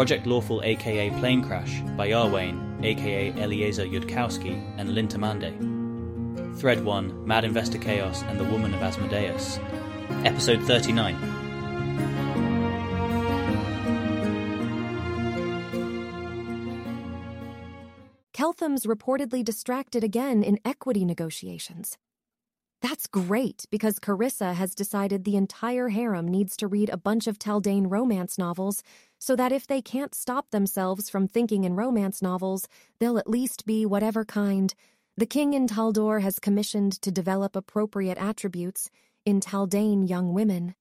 Project Lawful aka Planecrash by Iarwain aka Eliezer Yudkowsky and Lintamande. Thread 1 Mad Investor Chaos and the Woman of Asmodeus. Episode 39. Keltham's reportedly distracted again in equity negotiations. That's great because Carissa has decided the entire harem needs to read a bunch of Taldane romance novels so that if they can't stop themselves from thinking in romance novels, they'll at least be whatever kind. The king in Taldor has commissioned to develop appropriate attributes in Taldane young women.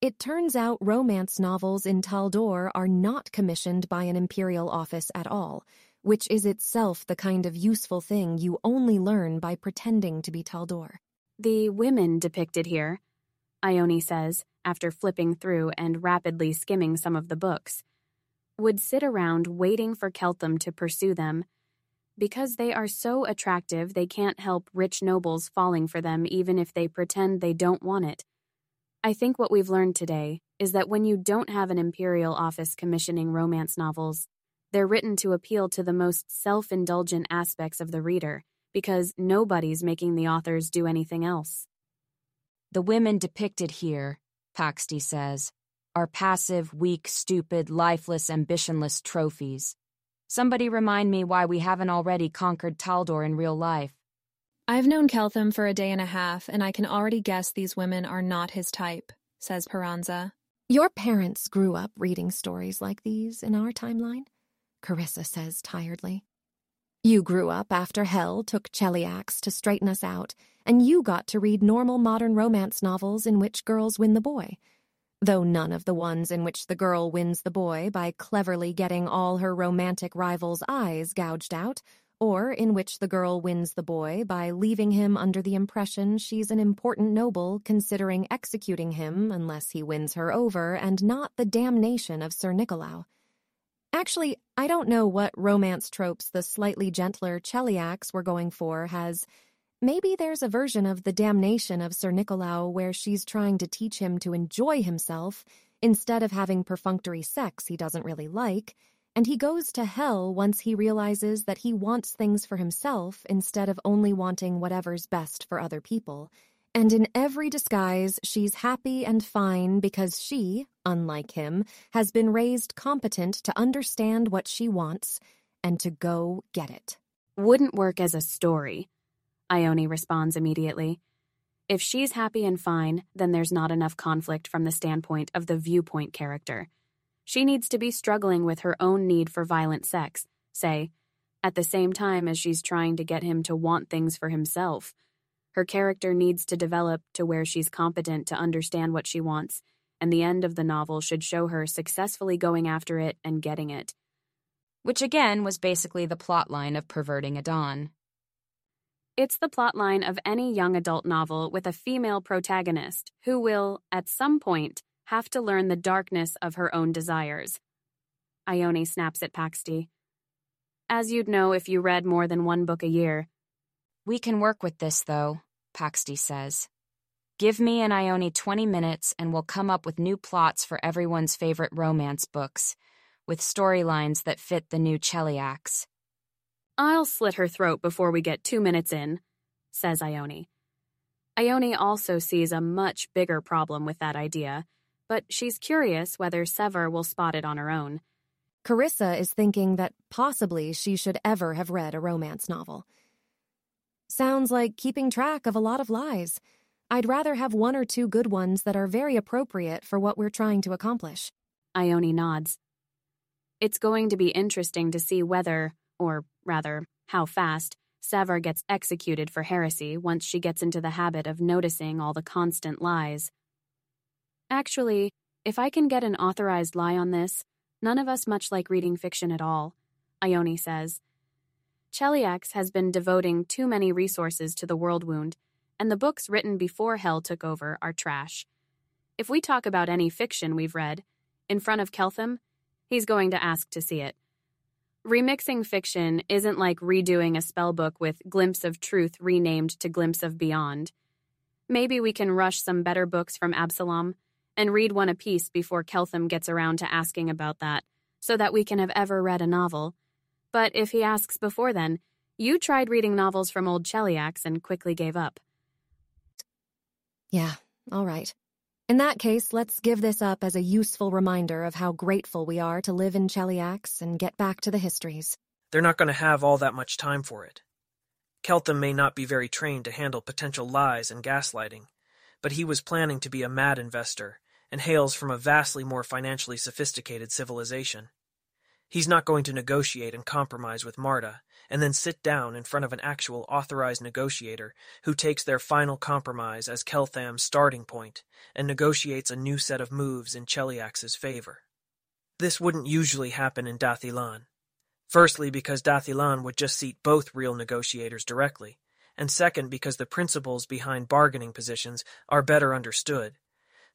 It turns out romance novels in Taldor are not commissioned by an imperial office at all, which is itself the kind of useful thing you only learn by pretending to be Taldor. The women depicted here, Ione says, after flipping through and rapidly skimming some of the books, would sit around waiting for Keltham to pursue them. Because they are so attractive, they can't help rich nobles falling for them even if they pretend they don't want it. I think what we've learned today is that when you don't have an imperial office commissioning romance novels, they're written to appeal to the most self indulgent aspects of the reader because nobody's making the authors do anything else. The women depicted here, Paxti says, are passive, weak, stupid, lifeless, ambitionless trophies. Somebody remind me why we haven't already conquered Taldor in real life. I've known Keltham for a day and a half, and I can already guess these women are not his type, says Peranza. Your parents grew up reading stories like these in our timeline, Carissa says tiredly. You grew up after Hell took Cheliax to straighten us out, and you got to read normal modern romance novels in which girls win the boy. Though none of the ones in which the girl wins the boy by cleverly getting all her romantic rival's eyes gouged out, or in which the girl wins the boy by leaving him under the impression she's an important noble considering executing him unless he wins her over and not the damnation of Sir Nicolau. Actually, I don't know what romance tropes the slightly gentler Cheliax were going for has. Maybe there's a version of the damnation of Sir Nicolau where she's trying to teach him to enjoy himself instead of having perfunctory sex he doesn't really like, and he goes to hell once he realizes that he wants things for himself instead of only wanting whatever's best for other people and in every disguise, she's happy and fine because she, unlike him, has been raised competent to understand what she wants and to go get it. Wouldn't work as a story, Ione responds immediately. If she's happy and fine, then there's not enough conflict from the standpoint of the viewpoint character. She needs to be struggling with her own need for violent sex, say, at the same time as she's trying to get him to want things for himself. Her character needs to develop to where she's competent to understand what she wants, and the end of the novel should show her successfully going after it and getting it. Which again was basically the plotline of Perverting a Dawn. It's the plotline of any young adult novel with a female protagonist who will, at some point, have to learn the darkness of her own desires. Ione snaps at Paxti. As you'd know if you read more than one book a year. We can work with this, though. Paxti says. Give me and Ione 20 minutes and we'll come up with new plots for everyone's favorite romance books, with storylines that fit the new Cheliax. I'll slit her throat before we get two minutes in, says Ione. Ione also sees a much bigger problem with that idea, but she's curious whether Sevar will spot it on her own. Carissa is thinking that possibly she should ever have read a romance novel. Sounds like keeping track of a lot of lies. I'd rather have one or two good ones that are very appropriate for what we're trying to accomplish. Ione nods. It's going to be interesting to see whether, or rather, how fast, Sevar gets executed for heresy once she gets into the habit of noticing all the constant lies. Actually, if I can get an authorized lie on this, none of us much like reading fiction at all, Ione says, Cheliax has been devoting too many resources to the world wound, and the books written before Hell took over are trash. If we talk about any fiction we've read, in front of Keltham, he's going to ask to see it. Remixing fiction isn't like redoing a spellbook with Glimpse of Truth renamed to Glimpse of Beyond. Maybe we can rush some better books from Absalom and read one apiece before Keltham gets around to asking about that. so that we can have ever read a novel. But if he asks before then, you tried reading novels from old Cheliax and quickly gave up. Yeah, all right. In that case, let's give this up as a useful reminder of how grateful we are to live in Cheliax and get back to the histories. They're not going to have all that much time for it. Keltham may not be very trained to handle potential lies and gaslighting, but he was planning to be a mad investor and hails from a vastly more financially sophisticated civilization. He's not going to negotiate and compromise with Marta and then sit down in front of an actual authorized negotiator who takes their final compromise as Keltham's starting point and negotiates a new set of moves in Cheliax's favor. This wouldn't usually happen in Dathilan. Firstly, because Dathilan would just seat both real negotiators directly, and second, because the principles behind bargaining positions are better understood,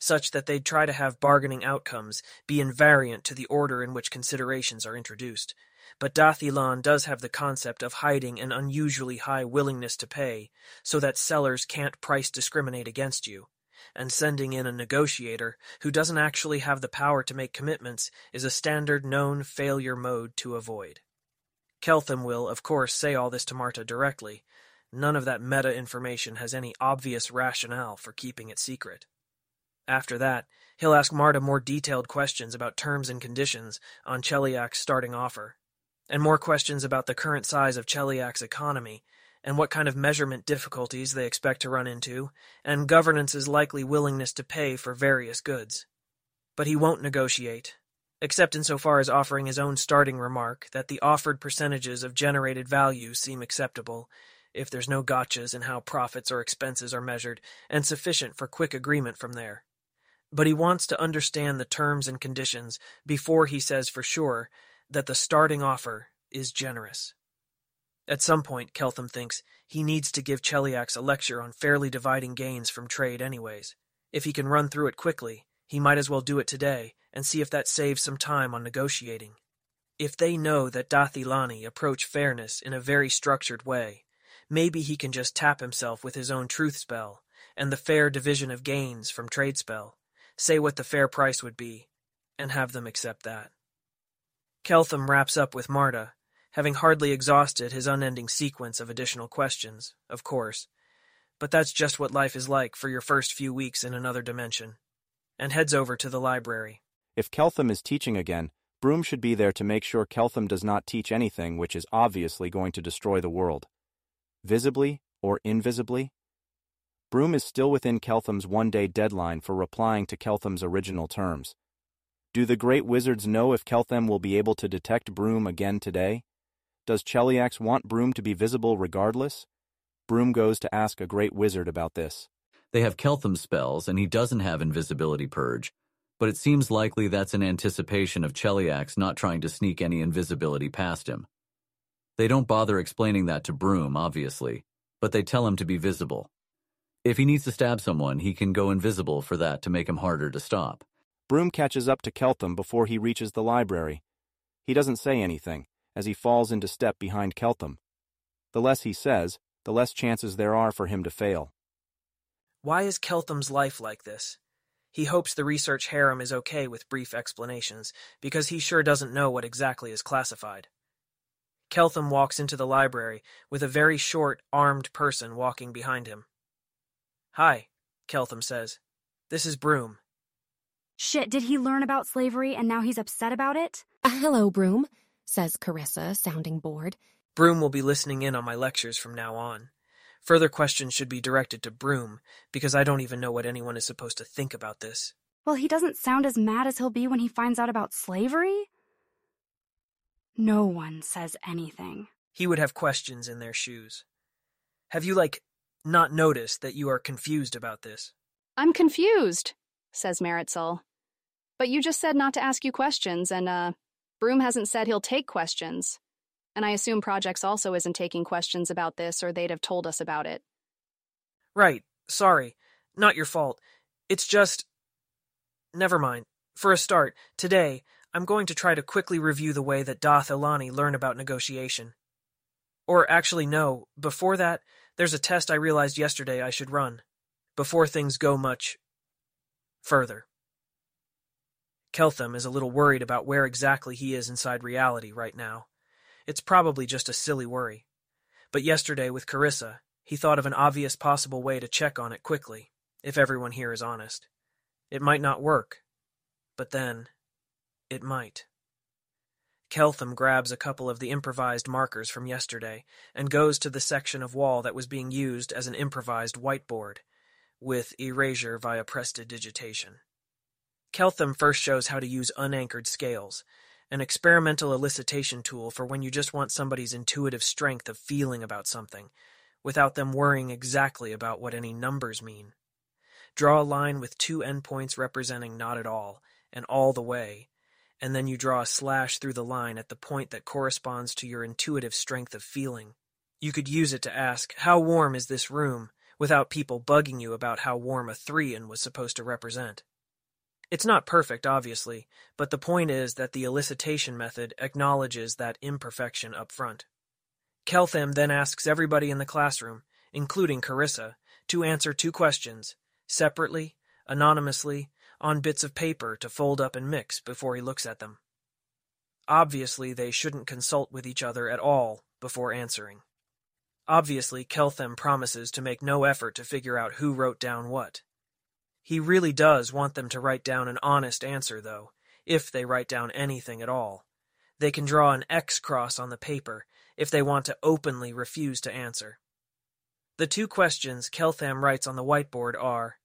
such that they'd try to have bargaining outcomes be invariant to the order in which considerations are introduced, but Dathilan does have the concept of hiding an unusually high willingness to pay so that sellers can't price discriminate against you. And sending in a negotiator who doesn't actually have the power to make commitments is a standard known failure mode to avoid. Keltham will, of course, say all this to Marta directly. None of that meta information has any obvious rationale for keeping it secret. After that, he'll ask Marta more detailed questions about terms and conditions on Cheliax's starting offer, and more questions about the current size of Cheliax's economy, and what kind of measurement difficulties they expect to run into, and governance's likely willingness to pay for various goods. But he won't negotiate, except insofar as offering his own starting remark that the offered percentages of generated value seem acceptable, if there's no gotchas in how profits or expenses are measured, and sufficient for quick agreement from there. But he wants to understand the terms and conditions before he says for sure that the starting offer is generous. At some point, Keltham thinks, he needs to give Cheliax a lecture on fairly dividing gains from trade anyways. If he can run through it quickly, he might as well do it today and see if that saves some time on negotiating. If they know that Dathilani approach fairness in a very structured way, maybe he can just tap himself with his own truth spell and the fair division of gains from trade spell, say what the fair price would be, and have them accept that. Keltham wraps up with Marta, having hardly exhausted his unending sequence of additional questions, of course. But that's just what life is like for your first few weeks in another dimension. And heads over to the library. If Keltham is teaching again, Broom should be there to make sure Keltham does not teach anything which is obviously going to destroy the world. Visibly or invisibly? Broom is still within Keltham's one day deadline for replying to Keltham's original terms. Do the great wizards know if Keltham will be able to detect Broom again today? Does Cheliax want Broom to be visible regardless? Broom goes to ask a great wizard about this. They have Keltham spells, and he doesn't have Invisibility Purge, but it seems likely that's in anticipation of Cheliax not trying to sneak any invisibility past him. They don't bother explaining that to Broom, obviously, but they tell him to be visible. If he needs to stab someone, he can go invisible for that to make him harder to stop. Broom catches up to Keltham before he reaches the library. He doesn't say anything, as he falls into step behind Keltham. The less he says, the less chances there are for him to fail. Why is Keltham's life like this? He hopes the research harem is okay with brief explanations, because he sure doesn't know what exactly is classified. Keltham walks into the library with a very short, armed person walking behind him. Hi, Keltham says. This is Broom. Shit, did he learn about slavery and now he's upset about it? Uh, hello, Broom, says Carissa, sounding bored. Broom will be listening in on my lectures from now on. Further questions should be directed to Broom, because I don't even know what anyone is supposed to think about this. Well, he doesn't sound as mad as he'll be when he finds out about slavery. No one says anything. He would have questions in their shoes. Have you, like, not notice that you are confused about this? I'm confused, says Meritxell. But you just said not to ask you questions, and, uh, Broom hasn't said he'll take questions. And I assume Projects also isn't taking questions about this, or they'd have told us about it. Right. Sorry. Not your fault. It's just. Never mind. For a start, today, I'm going to try to quickly review the way that Dath Ilani learn about negotiation. Or actually, no. Before that, there's a test I realized yesterday I should run. Before things go much further. Keltham is a little worried about where exactly he is inside reality right now. It's probably just a silly worry. But yesterday with Carissa, he thought of an obvious possible way to check on it quickly, if everyone here is honest. It might not work, but then, it might. Keltham grabs a couple of the improvised markers from yesterday and goes to the section of wall that was being used as an improvised whiteboard, with erasure via prestidigitation. Keltham first shows how to use unanchored scales, an experimental elicitation tool for when you just want somebody's intuitive strength of feeling about something, without them worrying exactly about what any numbers mean. Draw a line with two endpoints representing not at all and all the way, and then you draw a slash through the line at the point that corresponds to your intuitive strength of feeling. You could use it to ask, How warm is this room? without people bugging you about how warm a 3 in was supposed to represent. It's not perfect, obviously, but the point is that the elicitation method acknowledges that imperfection up front. Keltham then asks everybody in the classroom, including Carissa, to answer two questions, separately, anonymously, on bits of paper to fold up and mix before he looks at them. Obviously, they shouldn't consult with each other at all before answering. Obviously, Keltham promises to make no effort to figure out who wrote down what. He really does want them to write down an honest answer, though, if they write down anything at all. They can draw an X cross on the paper if they want to openly refuse to answer. The two questions Keltham writes on the whiteboard are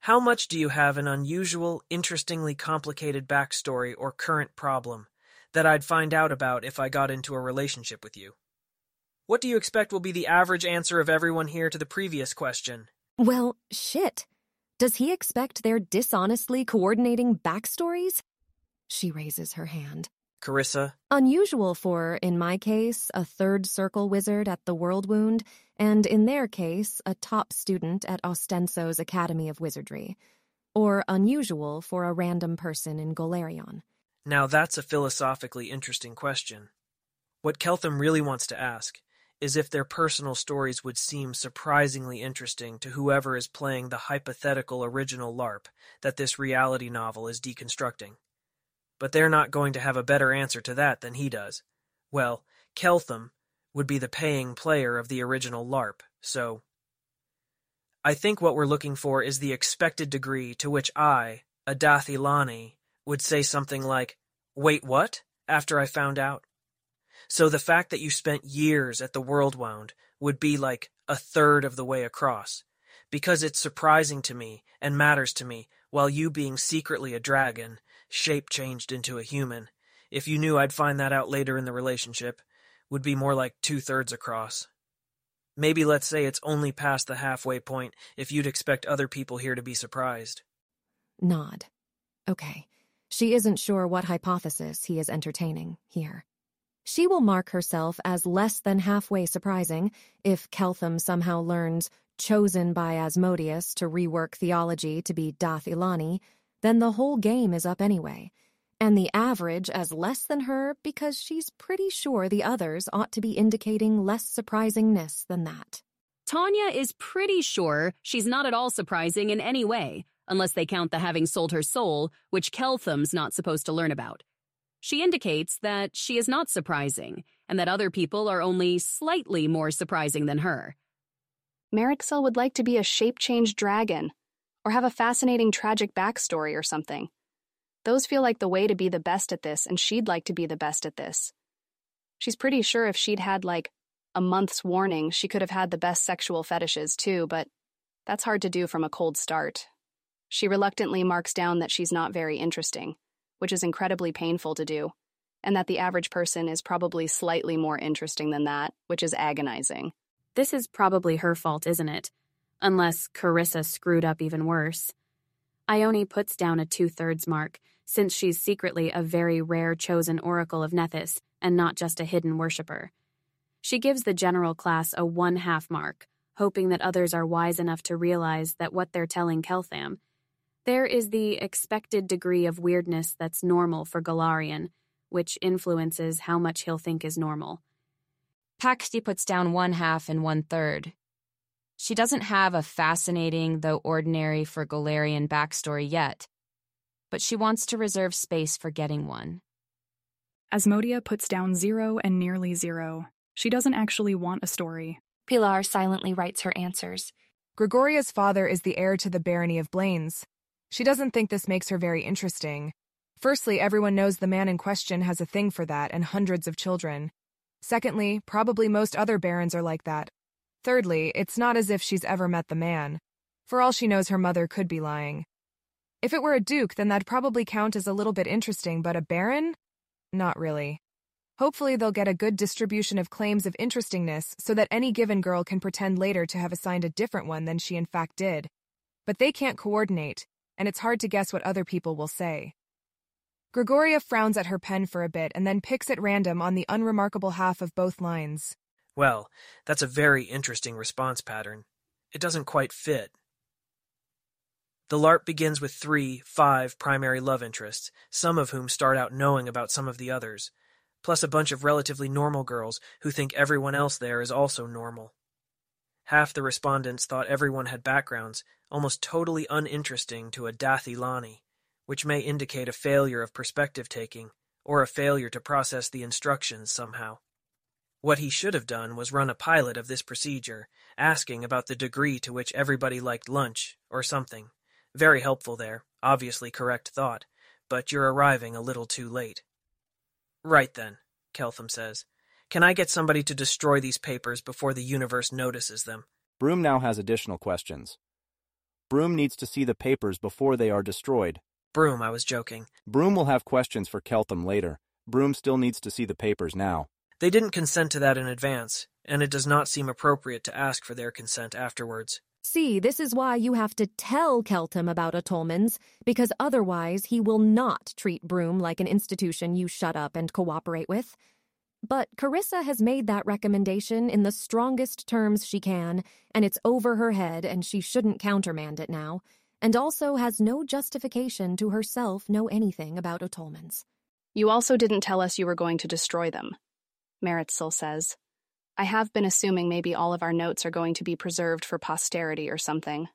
How much do you have an unusual, interestingly complicated backstory or current problem that I'd find out about if I got into a relationship with you? What do you expect will be the average answer of everyone here to the previous question? Well, shit. Does he expect their dishonestly coordinating backstories? She raises her hand. Carissa? Unusual for, in my case, a third circle wizard at the World Wound, and in their case, a top student at Ostenso's Academy of Wizardry. Or unusual for a random person in Golarion. Now that's a philosophically interesting question. What Keltham really wants to ask is if their personal stories would seem surprisingly interesting to whoever is playing the hypothetical original LARP that this reality novel is deconstructing. But they're not going to have a better answer to that than he does. Well, Keltham would be the paying player of the original LARP, so. I think what we're looking for is the expected degree to which I, Adath Ilani, would say something like, Wait, what? after I found out. So the fact that you spent years at the World Wound would be like a third of the way across. Because it's surprising to me and matters to me, while you being secretly a dragon, shape changed into a human, if you knew I'd find that out later in the relationship, would be more like two thirds across. Maybe let's say it's only past the halfway point if you'd expect other people here to be surprised. Nod. Okay. She isn't sure what hypothesis he is entertaining here. She will mark herself as less than halfway surprising if Keltham somehow learns, chosen by Asmodeus to rework theology to be Dath Ilani, then the whole game is up anyway. And the average as less than her because she's pretty sure the others ought to be indicating less surprisingness than that. Tonia is pretty sure she's not at all surprising in any way, unless they count the having sold her soul, which Keltham's not supposed to learn about. She indicates that she is not surprising and that other people are only slightly more surprising than her. Meritxell would like to be a shape change dragon or have a fascinating tragic backstory or something. Those feel like the way to be the best at this, and she'd like to be the best at this. She's pretty sure if she'd had, like, a month's warning, she could have had the best sexual fetishes too, but that's hard to do from a cold start. She reluctantly marks down that she's not very interesting which is incredibly painful to do, and that the average person is probably slightly more interesting than that, which is agonizing. This is probably her fault, isn't it? Unless Carissa screwed up even worse. Ione puts down a two thirds mark, since she's secretly a very rare chosen oracle of Nethys and not just a hidden worshipper. She gives the general class a one half mark, hoping that others are wise enough to realize that what they're telling Keltham there is the expected degree of weirdness that's normal for Golarion, which influences how much he'll think is normal. Paxti puts down one half and one third. She doesn't have a fascinating, though ordinary for Golarion backstory yet. but she wants to reserve space for getting one. Asmodia puts down zero and nearly zero. She doesn't actually want a story. Pilar silently writes her answers. Gregoria's father is the heir to the barony of Blaines. She doesn't think this makes her very interesting. Firstly, everyone knows the man in question has a thing for that and hundreds of children. Secondly, probably most other barons are like that. Thirdly, it's not as if she's ever met the man. For all she knows, her mother could be lying. If it were a duke, then that'd probably count as a little bit interesting, but a baron? Not really. Hopefully, they'll get a good distribution of claims of interestingness so that any given girl can pretend later to have assigned a different one than she in fact did. But they can't coordinate, and it's hard to guess what other people will say. Gregoria frowns at her pen for a bit and then picks at random on the unremarkable half of both lines. Well, that's a very interesting response pattern. It doesn't quite fit. The LARP begins with three, five primary love interests, some of whom start out knowing about some of the others, plus a bunch of relatively normal girls who think everyone else there is also normal. Half the respondents thought everyone had backgrounds almost totally uninteresting to a Dath Ilani which may indicate a failure of perspective taking or a failure to process the instructions somehow. What he should have done was run a pilot of this procedure, asking about the degree to which everybody liked lunch, or something. Very helpful there, obviously correct thought, but you're arriving a little too late. Right then, Keltham says. Can I get somebody to destroy these papers before the universe notices them? Broom now has additional questions. Broom needs to see the papers before they are destroyed, Broom, I was joking. Broom will have questions for Keltham later. Broom still needs to see the papers now. They didn't consent to that in advance, and it does not seem appropriate to ask for their consent afterwards. See, this is why you have to tell Keltham about Otolmens, because otherwise he will not treat Broom like an institution you shut up and cooperate with. But Carissa has made that recommendation in the strongest terms she can, and it's over her head, and she shouldn't countermand it now and also has no justification to herself know anything about Otolmens. You also didn't tell us you were going to destroy them, Meritxell says. I have been assuming maybe all of our notes are going to be preserved for posterity or something.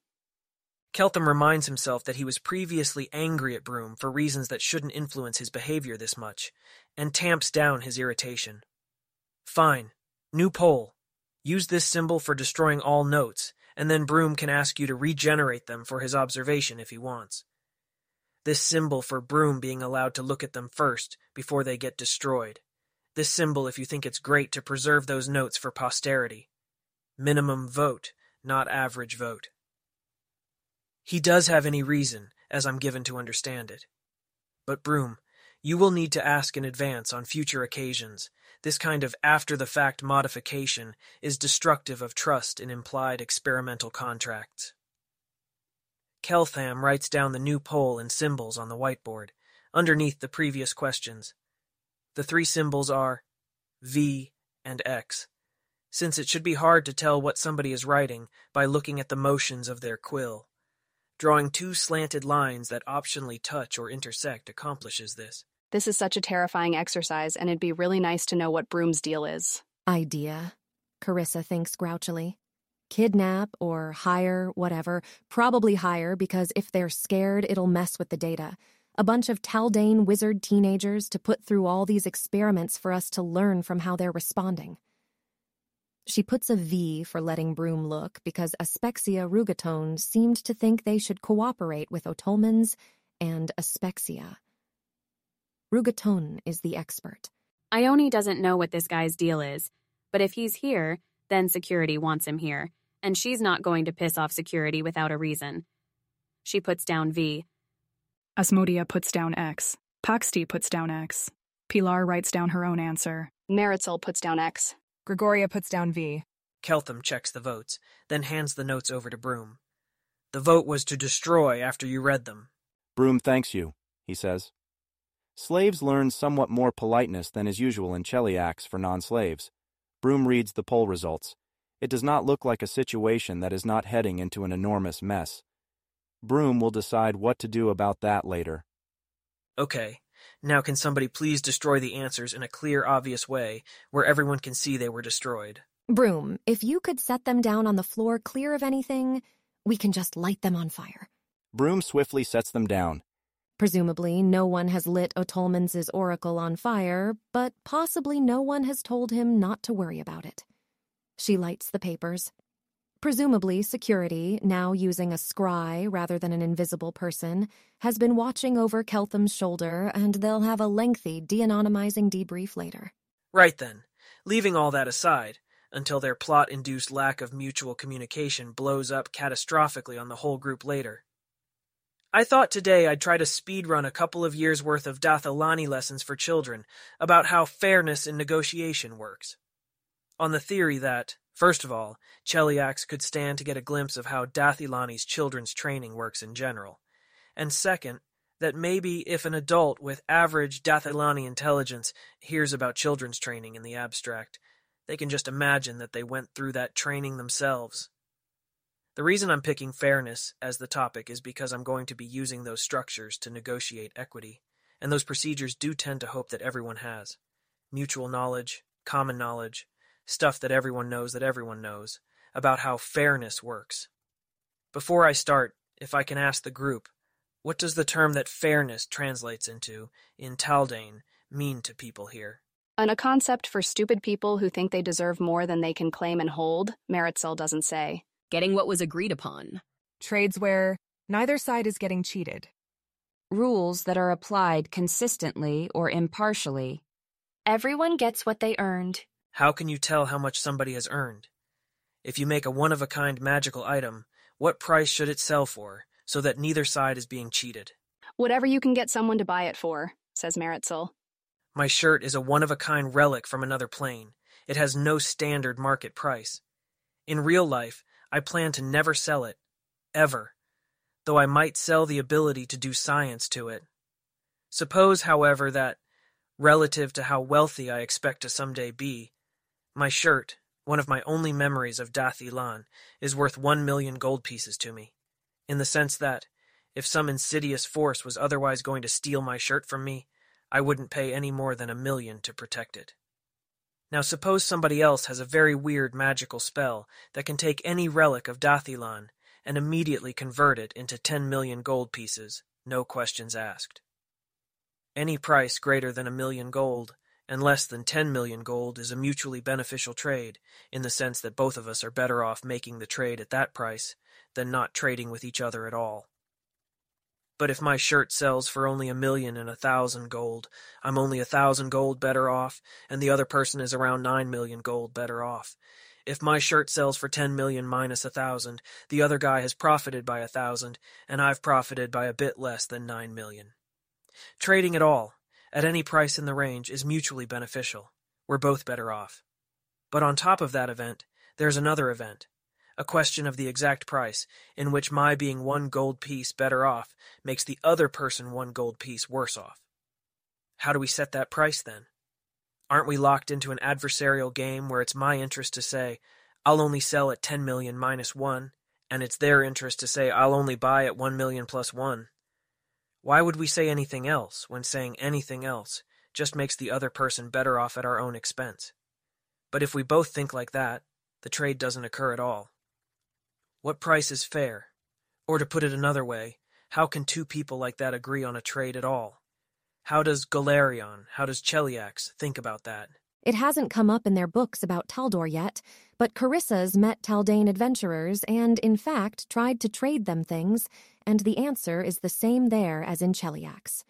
Keltham reminds himself that he was previously angry at Broom for reasons that shouldn't influence his behavior this much, and tamps down his irritation. Fine. New poll. Use this symbol for destroying all notes, and then Broom can ask you to regenerate them for his observation if he wants. This symbol for Broom being allowed to look at them first before they get destroyed. This symbol if you think it's great to preserve those notes for posterity. Minimum vote, not average vote. He does have any reason, as I'm given to understand it. But Broom, you will need to ask in advance on future occasions, this kind of after the fact modification is destructive of trust in implied experimental contracts. Keltham writes down the new poll and symbols on the whiteboard, underneath the previous questions. The three symbols are V and X, since it should be hard to tell what somebody is writing by looking at the motions of their quill. Drawing two slanted lines that optionally touch or intersect accomplishes this. This is such a terrifying exercise, and it'd be really nice to know what Broom's deal is. Idea, Carissa thinks grouchily. Kidnap or hire, whatever. Probably hire because if they're scared, it'll mess with the data. A bunch of Taldane wizard teenagers to put through all these experiments for us to learn from how they're responding. She puts a V for letting Broom look because Aspexia Rugatone seemed to think they should cooperate with Otolmens and Aspexia. Rugatone is the expert. Ione doesn't know what this guy's deal is, but if he's here, then security wants him here, and she's not going to piss off security without a reason. She puts down V. Asmodia puts down X. Paxti puts down X. Pilar writes down her own answer. Meritxell puts down X. Gregoria puts down V. Keltham checks the votes, then hands the notes over to Broom. The vote was to destroy after you read them. Broom thanks you, he says. Slaves learn somewhat more politeness than is usual in Cheliax for non-slaves. Broom reads the poll results. It does not look like a situation that is not heading into an enormous mess. Broom will decide what to do about that later. Okay. Now can somebody please destroy the answers in a clear, obvious way, where everyone can see they were destroyed? Broom, if you could set them down on the floor clear of anything, we can just light them on fire. Broom swiftly sets them down. Presumably, no one has lit Otolmens's oracle on fire, but possibly no one has told him not to worry about it. She lights the papers. Presumably, security, now using a scry rather than an invisible person, has been watching over Keltham's shoulder, and they'll have a lengthy de anonymizing debrief later. Right then, leaving all that aside, until their plot induced lack of mutual communication blows up catastrophically on the whole group later. I thought today I'd try to speedrun a couple of years' worth of Dathilani lessons for children about how fairness in negotiation works. On the theory that, first of all, Cheliax could stand to get a glimpse of how Dathilani's children's training works in general, and second, that maybe if an adult with average Dathilani intelligence hears about children's training in the abstract, they can just imagine that they went through that training themselves. The reason I'm picking fairness as the topic is because I'm going to be using those structures to negotiate equity, and those procedures do tend to hope that everyone has. Mutual knowledge, common knowledge, stuff that everyone knows that everyone knows, about how fairness works. Before I start, if I can ask the group, what does the term that fairness translates into in Taldane mean to people here? And a concept for stupid people who think they deserve more than they can claim and hold, Meritxell doesn't say getting what was agreed upon. Trades where neither side is getting cheated. Rules that are applied consistently or impartially. Everyone gets what they earned. How can you tell how much somebody has earned? If you make a one of a kind magical item, what price should it sell for so that neither side is being cheated? Whatever you can get someone to buy it for, says Meritxell. My shirt is a one of a kind relic from another plane. It has no standard market price. In real life, I plan to never sell it, ever, though I might sell the ability to do science to it. Suppose, however, that, relative to how wealthy I expect to someday be, my shirt, one of my only memories of Dath Ilan, is worth one million gold pieces to me, in the sense that, if some insidious force was otherwise going to steal my shirt from me, I wouldn't pay any more than a million to protect it. Now suppose somebody else has a very weird magical spell that can take any relic of Dathilan and immediately convert it into 10 million gold pieces, no questions asked. Any price greater than a million gold and less than 10 million gold is a mutually beneficial trade, in the sense that both of us are better off making the trade at that price than not trading with each other at all. But if my shirt sells for only a million and a thousand gold, I'm only a thousand gold better off, and the other person is around nine million gold better off. If my shirt sells for ten million minus a thousand, the other guy has profited by a thousand, and I've profited by a bit less than nine million. Trading at all, at any price in the range, is mutually beneficial. We're both better off. But on top of that event, there's another event, a question of the exact price, in which my being one gold piece better off makes the other person one gold piece worse off. How do we set that price then? Aren't we locked into an adversarial game where it's my interest to say, I'll only sell at 10 million minus 1, and it's their interest to say, I'll only buy at 1 million plus 1? Why would we say anything else when saying anything else just makes the other person better off at our own expense? But if we both think like that, the trade doesn't occur at all. What price is fair? Or to put it another way, how can two people like that agree on a trade at all? How does Golarion, how does Cheliax think about that? It hasn't come up in their books about Taldor yet, but Carissa's met Taldane adventurers and, in fact, tried to trade them things, and the answer is the same there as in Cheliax.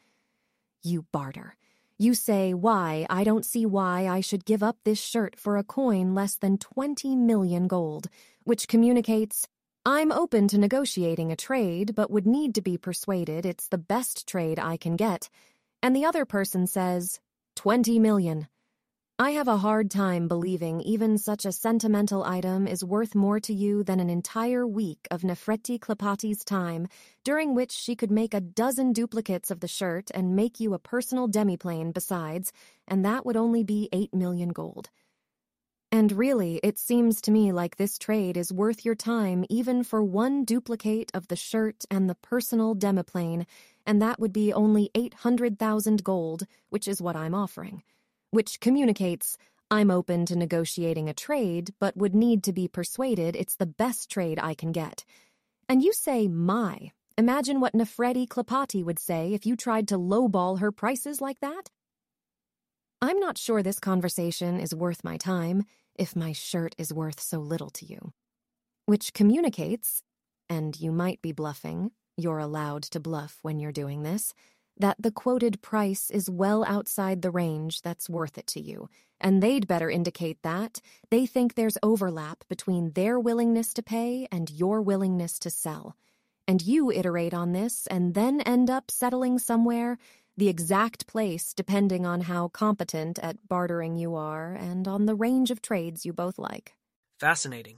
You barter. You say, why, I don't see why I should give up this shirt for a coin less than 20 million gold, which communicates, I'm open to negotiating a trade, but would need to be persuaded it's the best trade I can get. And the other person says, 20 million. I have a hard time believing even such a sentimental item is worth more to you than an entire week of Nefreti Clepti's time, during which she could make a dozen duplicates of the shirt and make you a personal demiplane besides, and that would only be 8 million gold. And really, it seems to me like this trade is worth your time even for one duplicate of the shirt and the personal demiplane, and that would be only 800,000 gold, which is what I'm offering. Which communicates, I'm open to negotiating a trade, but would need to be persuaded it's the best trade I can get. And you say my, Imagine what Nefreti Clepti would say if you tried to lowball her prices like that. I'm not sure this conversation is worth my time if my shirt is worth so little to you. Which communicates, and you might be bluffing, you're allowed to bluff when you're doing this, that the quoted price is well outside the range that's worth it to you, and they'd better indicate that they think there's overlap between their willingness to pay and your willingness to sell. And you iterate on this and then end up settling somewhere, the exact place depending on how competent at bartering you are and on the range of trades you both like. Fascinating.